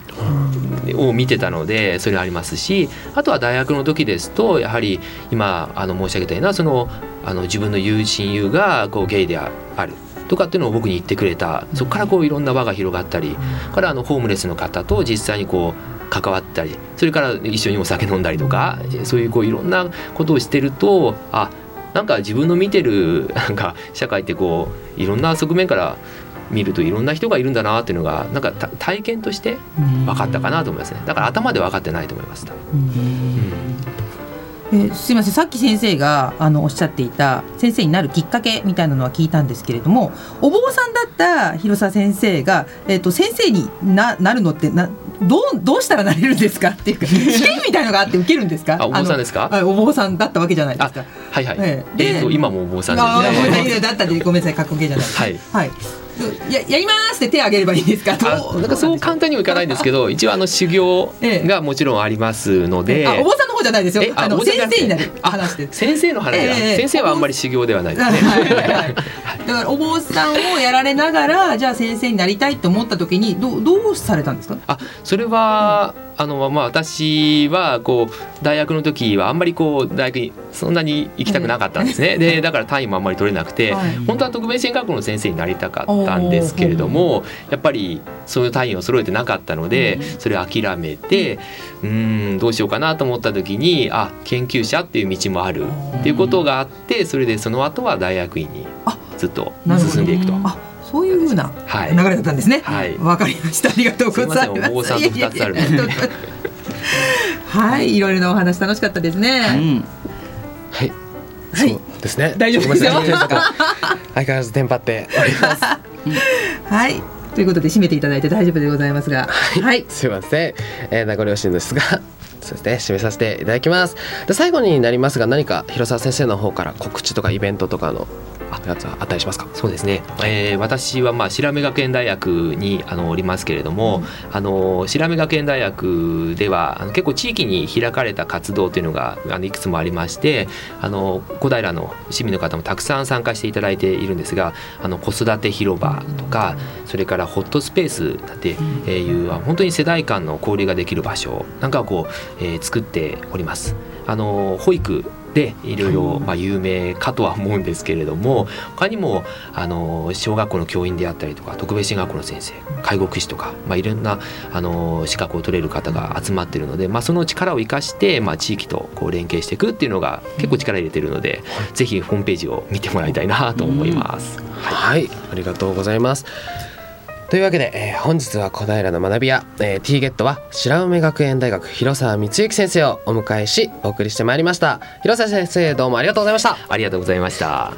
を見てたのでそれありますしあとは大学の時ですとやはり今あの申し上げたようなそのあの自分の友親友がこうゲイであるとかっていうのを僕に言ってくれた。そこからこういろんな輪が広がったりからあのホームレスの方と実際にこう関わったりそれから一緒にお酒飲んだりとかそういうこういろんなことをしてるとあなんか自分の見てるなんか社会ってこういろんな側面から見るといろんな人がいるんだなっていうのがなんか体験として分かったかなと思いますね。だから頭で分かってないと思います。うんえすいません。さっき先生があのおっしゃっていた先生になるきっかけみたいなのは聞いたんですけれどもお坊さんだった広沢先生が、えーと、先生にななるのってなどうどうしたらなれるんですかっていうか 試験みたいのがあって受けるんですか？お坊さんですか？お坊さんだったわけじゃないですか。はいはい、えー、えー、と今もお坊さんですね。だったでごめんなさい。格好系じゃないはい、はい ややりますって手を挙げればいいんですか？なんかそう簡単にはいかないんですけど一応あの修行がもちろんありますので、あお坊さんの方じゃないですよ。あの先生になる話で先生の話、えー、先生はあんまり修行ではないですね、だからお坊さんをやられながらじゃあ先生になりたいと思った時にどどうされたんですか？あそれは、うんあのまあ、私はこう大学の時はあんまりこう大学にそんなに行きたくなかったんですね、でだから単位もあんまり取れなくて、はい、本当は特別支援学校の先生になりたかったんですけれどもやっぱりそういう単位を揃えてなかったのでそれを諦めてうんどうしようかなと思った時にあ研究者っていう道もあるっていうことがあってそれでその後は大学院にずっと進んでいくと。そういうふうな流れだったんですね。はい、わかりました。ありがとうございます。はい、いろいろなお話楽しかったですね。はい。はい。ですね。大丈夫ですよ。相変わらずテンパっております。はい。ということで締めていただいて大丈夫でございますが。はい。すみません。えー、名残惜しいんですが。そうですね。締めさせていただきます。で最後になりますが何か広沢先生の方から告知とかイベントとかのやつはあったりしますか？そうですね、えー、私はまあ白目学園大学にあのおりますけれども、うん、あの白目学園大学ではあの結構地域に開かれた活動というのがあのいくつもありましてあの小平の市民の方もたくさん参加していただいているんですがあの子育て広場とか、それからホットスペースなん。ていう、本当に世代間の交流ができる場所。なんかをこう、えー、作っております。あの保育でいろいろまあ有名かとは思うんですけれども他にもあの小学校の教員であったりとか特別支援学校の先生介護福祉とか、まあ、いろんなあの資格を取れる方が集まっているので、まあ、その力を生かして、まあ、地域とこう連携していくっていうのが結構力入れてるので、うん、ぜひホームページを見てもらいたいなと思います。はい、はい、ありがとうございます。というわけで、えー、本日は小平の学び屋、えー、T ゲットは白梅学園大学広沢光之先生をお迎えしお送りしてまいりました。広沢先生どうもありがとうございました。ありがとうございました。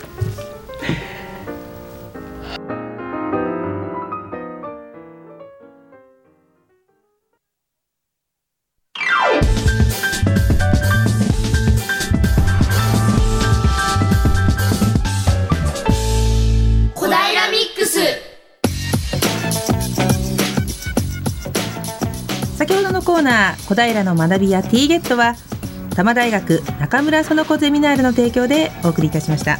ナー小平の学びや T ゲットは多摩大学中村園子ゼミナールの提供でお送りいたしました。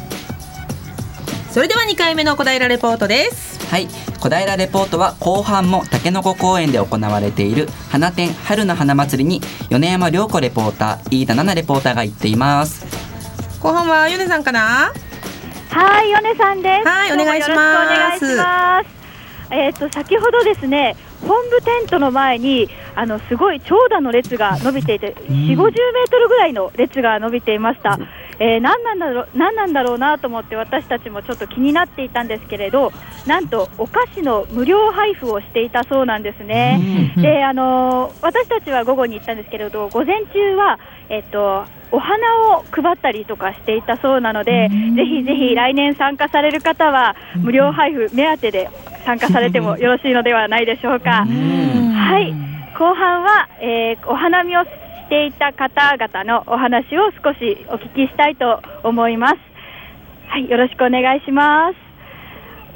それでは2回目の小平レポートです。はい。小平レポートは後半もたけのこ公園で行われている花展春の花祭りに米山涼子レポーター飯田奈々レポーターが行っています。後半は米さんかな？はい米さんです。はいお願いします。えっ、ー、と先ほどですね本部テントの前にあのすごい長蛇の列が伸びていて、4、50メートルぐらいの列が伸びていました。えー、何なんだろう何なんだろうなと思って私たちもちょっと気になっていたんですけれどなんとお菓子の無料配布をしていたそうなんですね。であのー、私たちは午後に行ったんですけれど午前中は、えっと、お花を配ったりとかしていたそうなので、ぜひぜひ来年参加される方は無料配布目当てで参加されてもよろしいのではないでしょうか。はい後半は、えー、お花見をしていた方々のお話を少しお聞きしたいと思います。はい、よろしくお願いします。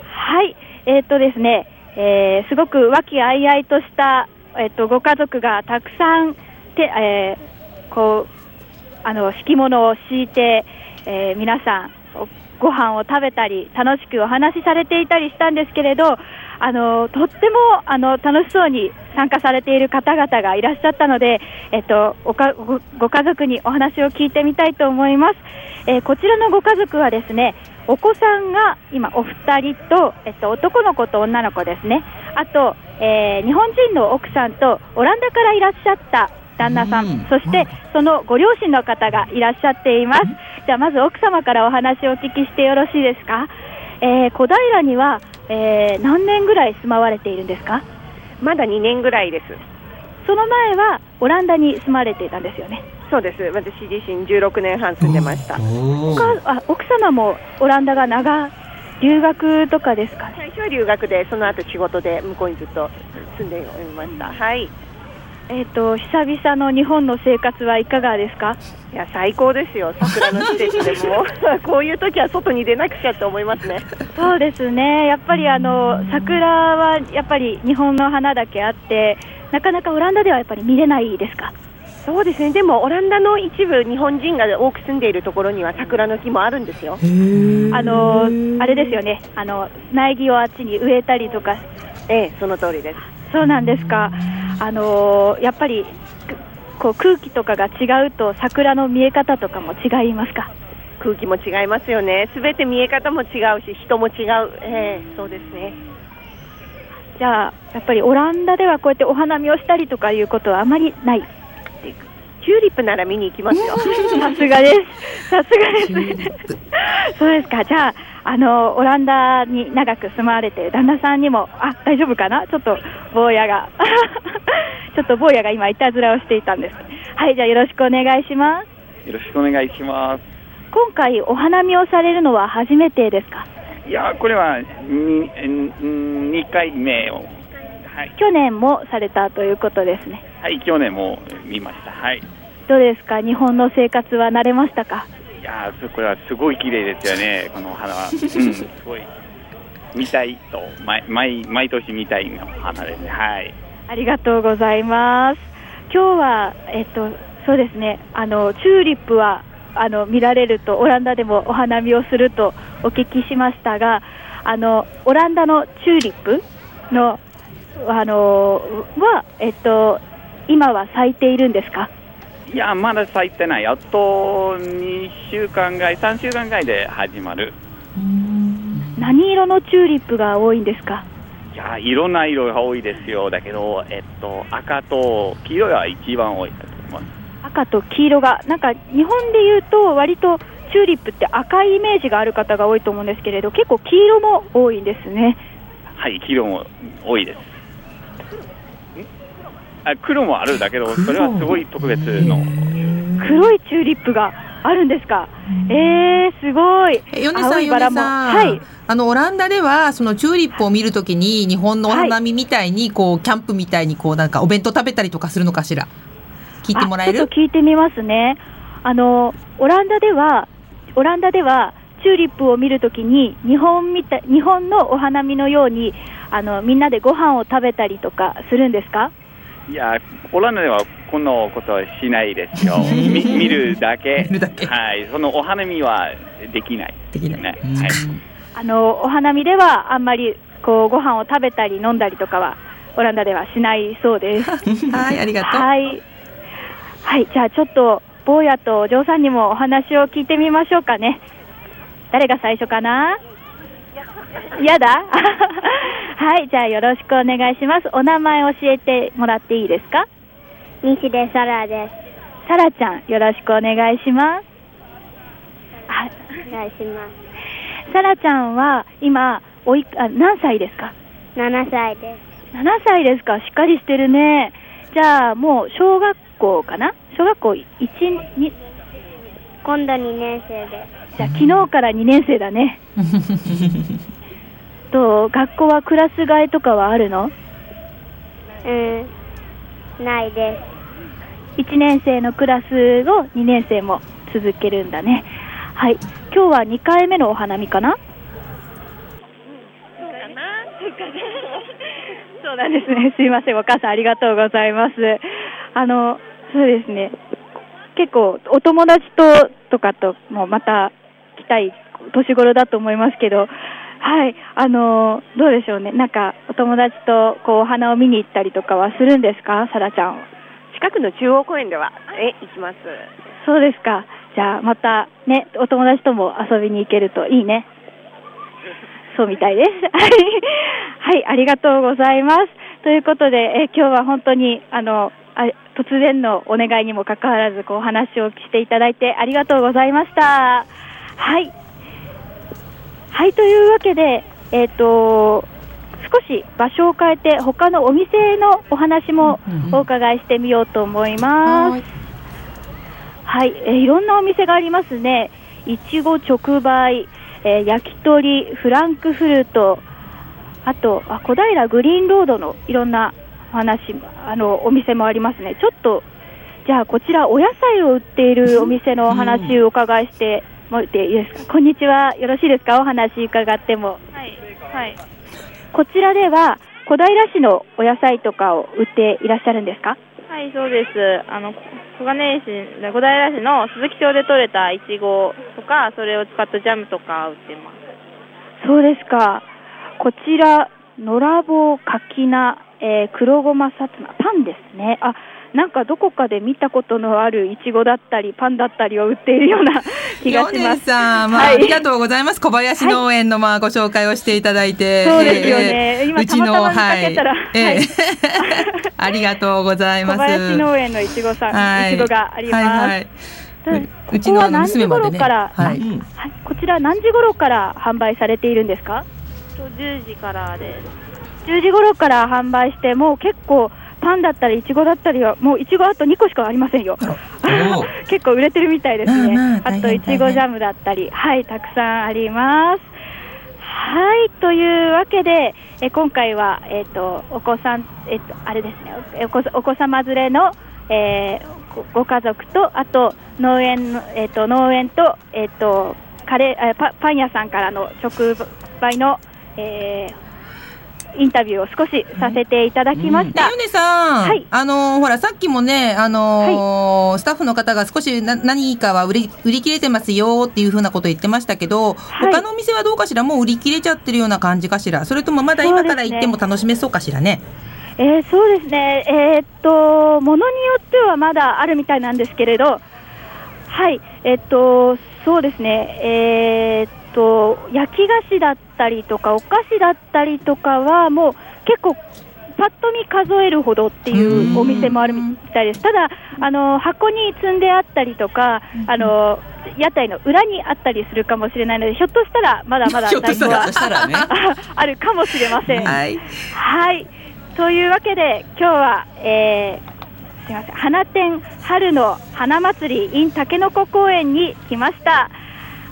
はい、えー、っとですね、えー、すごく和気あいあいとした、えー、っとご家族がたくさんて、えー、こうあの敷物を敷いて、えー、皆さんご飯を食べたり楽しくお話しされていたりしたんですけれどあのとってもあの楽しそうに参加されている方々がいらっしゃったので、えっと、おかごご家族にお話を聞いてみたいと思います、えー、こちらのご家族はですねお子さんが今お二人と、えっと、男の子と女の子ですね。あと、えー、日本人の奥さんとオランダからいらっしゃった旦那さん、ん、そしてそのご両親の方がいらっしゃっています。じゃあまず奥様からお話をお聞きしてよろしいですか？えー、小平には、えー、何年ぐらい住まわれているんですか？まだ2年ぐらいです。その前はオランダに住まれていたんですよね。そうです。私自身16年半住んでました。あ奥様もオランダが長留学とかですか？最初は留学で、その後仕事で向こうにずっと住んでおりました。はい。えっ、ー、と久々の日本の生活はいかがですか？いや最高ですよ、桜の施設でも。こういう時は外に出なくちゃと思いますね。そうですね、やっぱりあの桜はやっぱり日本の花だけあって、なかなかオランダではやっぱり見れないですか？そうですね。でもオランダの一部日本人が多く住んでいるところには桜の木もあるんですよ。あのあれですよね。あの苗木をあっちに植えたりとか。ええその通りです。そうなんですかあのやっぱりこう空気とかが違うと桜の見え方とかも違いますか？空気も違いますよねすべて見え方も違うし人も違うええそうですねじゃあやっぱりオランダではこうやってお花見をしたりとかいうことはあまりないチューリップなら見に行きますよ。さすがです。さすがです。そうですか。じゃあ、あの、オランダに長く住まわれて、旦那さんにも、あ、大丈夫かな？ちょっと、坊やが。ちょっと坊やが今、いたずらをしていたんです。はい、じゃあよろしくお願いします。よろしくお願いします。今回、お花見をされるのは初めてですか？いや、これは 2, 2回目をはい、去年もされたということですね。はい、去年も見ました。はい。どうですか、日本の生活は慣れましたか？いやこれはすごい綺麗ですよね、この花は。うん、すごい。見たいと、毎毎毎年見たいの花ですね。はい。ありがとうございます。今日は、えっと、そうですね、あの、チューリップは、あの、見られると、オランダでもお花見をするとお聞きしましたが、あの、オランダのチューリップのあのは、えっと、今は咲いているんですか？いや、まだ咲いてない、あと2週間ぐらい、3週間ぐらいで始まる。何色のチューリップが多いんですか？いや、いろんな色が多いですよ、だけど、えっと、赤と黄色が一番多いと思います赤と黄色が、なんか日本でいうと、割とチューリップって赤いイメージがある方が多いと思うんですけれど、結構黄色も多いんですね。はい、黄色も多いです。あ黒もあるだけど、それはすごい特別の。黒いチューリップがあるんですか？えー、すごい。米さん、米さん。はい。あの、オランダでは、そのチューリップを見るときに、日本のお花見みたいに、こう、キャンプみたいに、こう、なんか、お弁当食べたりとかするのかしら？聞いてもらえる？ちょっと聞いてみますね。あの、オランダでは、オランダでは、チューリップを見るときに、日本みた日本のお花見のように、あの、みんなでご飯を食べたりとかするんですか？いや、オランダではこんなことはしないですよ。見見るだけ。はい。そのお花見はできない、できない。ね。はい。あの、お花見ではあんまり、こう、ご飯を食べたり飲んだりとかは、オランダではしないそうです。はい、ありがとう。はい。はい、じゃあちょっと、坊やとお嬢さんにもお話を聞いてみましょうかね。誰が最初かな？嫌だ？はい、じゃあよろしくお願いします。お名前教えてもらっていいですか？西出サラです。サラちゃん、よろしくお願いします。はい、お願いします。サラちゃんは今、おいあ何歳ですか ?7 歳です。7歳ですか？しっかりしてるね。じゃあもう小学校かな？小学校1、2、今度2年生です。じゃあ昨日から2年生だね。と学校はクラス替えとかはあるの？うんないです1年生のクラスを2年生も続けるんだねはい今日は2回目のお花見かなそうなんですね。すいません。お母さんありがとうございます。あの、そうですね。結構お友達ととかともまた来たい年頃だと思いますけど、はい、あのどうでしょうね、なんかお友達とこうお花を見に行ったりとかはするんですか、さらちゃん。近くの中央公園では、え、行きます。そうですか。じゃあまたね、お友達とも遊びに行けるといいね。そうみたいです。はい、ありがとうございます。ということで、え今日は本当にあのあ突然のお願いにもかかわらずこうお話をしていただいてありがとうございました。はい。はい、というわけで、えっ、ー、と、少し場所を変えて、他のお店のお話もお伺いしてみようと思います。はい、えー、いろんなお店がありますね。いちご直売、えー、焼き鳥、フランクフルト、あとあ小平グリーンロードのいろんなお話あのお店もありますね。ちょっとじゃあこちらお野菜を売っているお店のお話をお伺いしてもいいですか。こんにちは。よろしいですか？お話伺っても。はい。はい。こちらでは小平市のお野菜とかを売っていらっしゃるんですか？ははいそうですあの小金井市小平市の鈴木町で採れたいちごとかそれを使ったジャムとか売ってますそうですかこちらのらぼうかきな、えー、黒ごまさつまパンですねあなんかどこかで見たことのあるいちごだったりパンだったりを売っているような 気がします。さん、まあ、はい、ありがとうございます。小林農園のまあご紹介をしていただいて、そうですよね。えー、今たまたま見かけたら、はい、えー、ありがとうございます。小林農園のいちごさん、はい、いちごがあります。はいはい、うちの娘までね。から、はい、こちら何時頃から販売されているんですか？10時からです。10時頃から販売してもう結構パンだったりいちごだったりはもういちごあと2個しかありませんよ。結構売れてるみたいですね、あといちごジャムだったり。はいたくさんあります。はいというわけでえ今回はえっ、ー、とお子さんえっ、ー、とあれですね。お子お子様連れの、えー、ごご家族とあと農園えっ、ー、と農園とえっ、とカレーパパン屋さんからの直売の、えー、インタビューを少しさせていただきました。ゆねさん、はい、あのほらさっきもね、あのはい、スタッフの方が少しな何かは売り売り切れてますよっていうふうなこと言ってましたけど、はい、他のお店はどうかしら、もう売り切れちゃってるような感じかしら、それともまだ今から行っても楽しめそうかしらね？えー、そうですね、えー、っと、ものによってはまだあるみたいなんですけれど、はい、えー、っと、そうですね、えー、と焼き菓子だったりとかお菓子だったりとかはもう結構パッと見数えるほどっていうお店もあるみたいです。ただあの箱に積んであったりとかあの屋台の裏にあったりするかもしれないのでひょっとしたらまだまだ在庫はあるかもしれません。はい、はい、というわけで今日は、えー、すみません花店春の花祭り in たけのこ公園に来ました。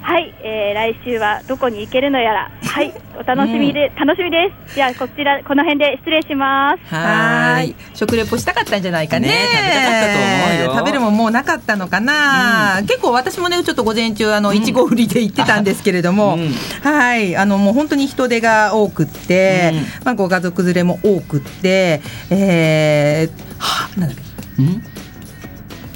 はい、えー、来週はどこに行けるのやら、はい、お楽しみで、うん、楽しみです。じゃあこちらこの辺で失礼します。はい、食レポしたかったんじゃないかね。ね食べたかったと思うよ。食べるももうなかったのかな。うん、結構私もねちょっと午前中あのいちご売りで行ってたんですけれども、うん、はい、あのもう本当に人手が多くって、まあご家族連れも多くって、えー、はなんだっけ？うん？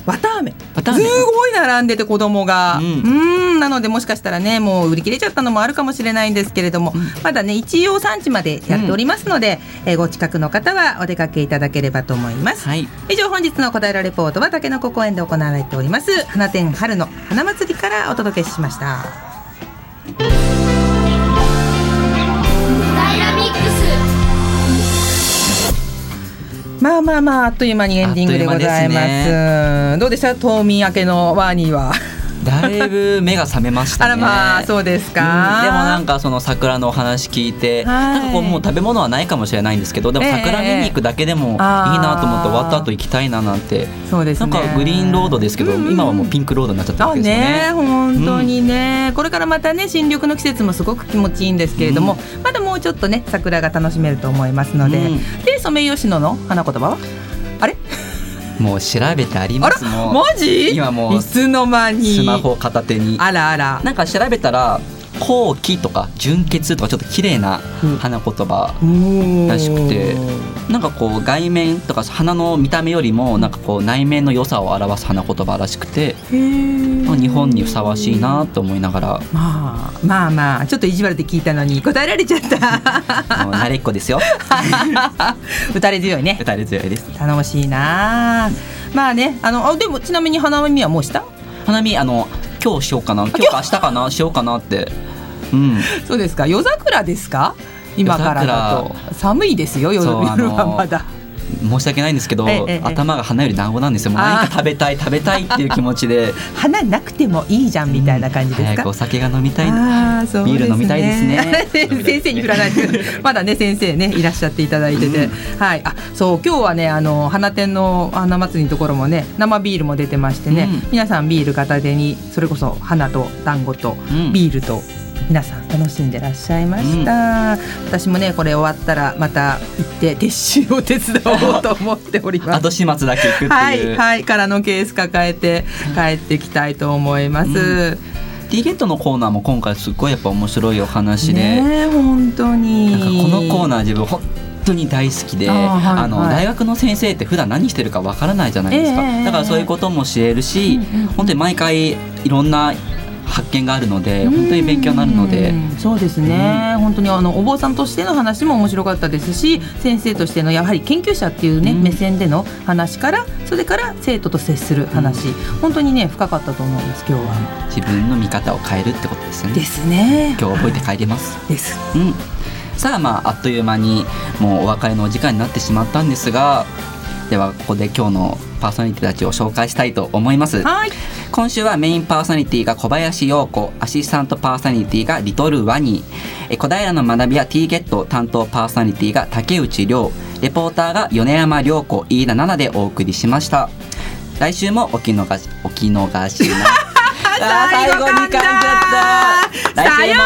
綿あめ。すごい並んでて子供が。うん。なのでもしかしたらねもう売り切れちゃったのもあるかもしれないんですけれども、うん、まだね一応産地までやっておりますので、うん、えー、ご近くの方はお出かけいただければと思います、はい、以上本日の答えらレポートは竹の子公園で行われております。花店春の花祭りからお届けしましたまあまあまああっという間にエンディングでございます。ね、どうでした？冬眠明けのワーニーは。だいぶ目が覚めました、ね、あらまあそうですか、うん、でもなんかその桜のお話聞いて、なんかこうもう食べ物はないかもしれないんですけどでも桜見に行くだけでもいいなと思って終わった後行きたいななんて。そうです、ね、なんかグリーンロードですけど、うん、今はもうピンクロードになっちゃったわけですね。ね本当にね、うん、これからまたね新緑の季節もすごく気持ちいいんですけれども、まだもうちょっとね桜が楽しめると思いますので、でソメイヨシノの花言葉は？あれ？もう調べてありますもんマジ？今もういつの間に？スマホ片手に。あらあら。なんか調べたら後期とか純潔とかちょっと綺麗な花言葉らしくて、うん、なんかこう外面とか花の見た目よりもなんかこう内面の良さを表す花言葉らしくて日本にふさわしいなと思いながら。まあまあまあちょっと意地悪で聞いたのに答えられちゃった。慣れっこですよ。打たれ強いね。打たれ強いです。頼もしいなまあねあのあでもちなみに花見はもうした？花見あの今日しようかな今日か明日かなしようかなって。うん。そうですか？夜桜ですか？今からだと。寒いですよ夜はまだ申し訳ないんですけど、ええ、頭が花より団子なんですよ。もう何か食べたい 食べたいっていう気持ちで。花なくてもいいじゃんみたいな感じですか？早くお酒が飲みたい。ね、ビール飲みたいですね。先生に振らないで、まだね先生ねいらっしゃっていただいてて、うん、はい。あそう今日はねあの花店の花祭りのところもね生ビールも出てましてね、うん、皆さんビール片手にそれこそ花と団子とビールと。皆さん楽しんでらっしゃいました、うん、私もねこれ終わったらまた行って撤収を手伝おうと思っております。後始末だけ行くっていう。はいはいからのケース抱えて帰っていきたいと思います、うん。ティーゲットのコーナーも今回すごいやっぱ面白いお話で、ね、本当に。なんかこのコーナー自分本当に大好きで、あの大学の先生って普段何してるかわからないじゃないですか、だからそういうことも知れるし、本当に毎回いろんな発見があるので本当に勉強になるので。そうですね、うん、本当にあのお坊さんとしての話も面白かったですし先生としてのやはり研究者っていうね、うん、目線での話からそれから生徒と接する話、うん、本当にね深かったと思います今日は。自分の見方を変えるってことですよね。ですね。今日覚えて帰ります。です。うん。さあまああっという間にもうお別れのお時間になってしまったんですがではここで今日のパーソナリティたちを紹介したいと思います。はい今週はメインパーソナリティが小林陽子アシスタントパーソナリティがリトルワニ。え小平の学びや T ゲット担当パーソナリティが竹内涼。レポーターが米山涼子飯田奈々でお送りしました。来週もお聞逃しお聞逃しな 最後に噛んじゃった来週も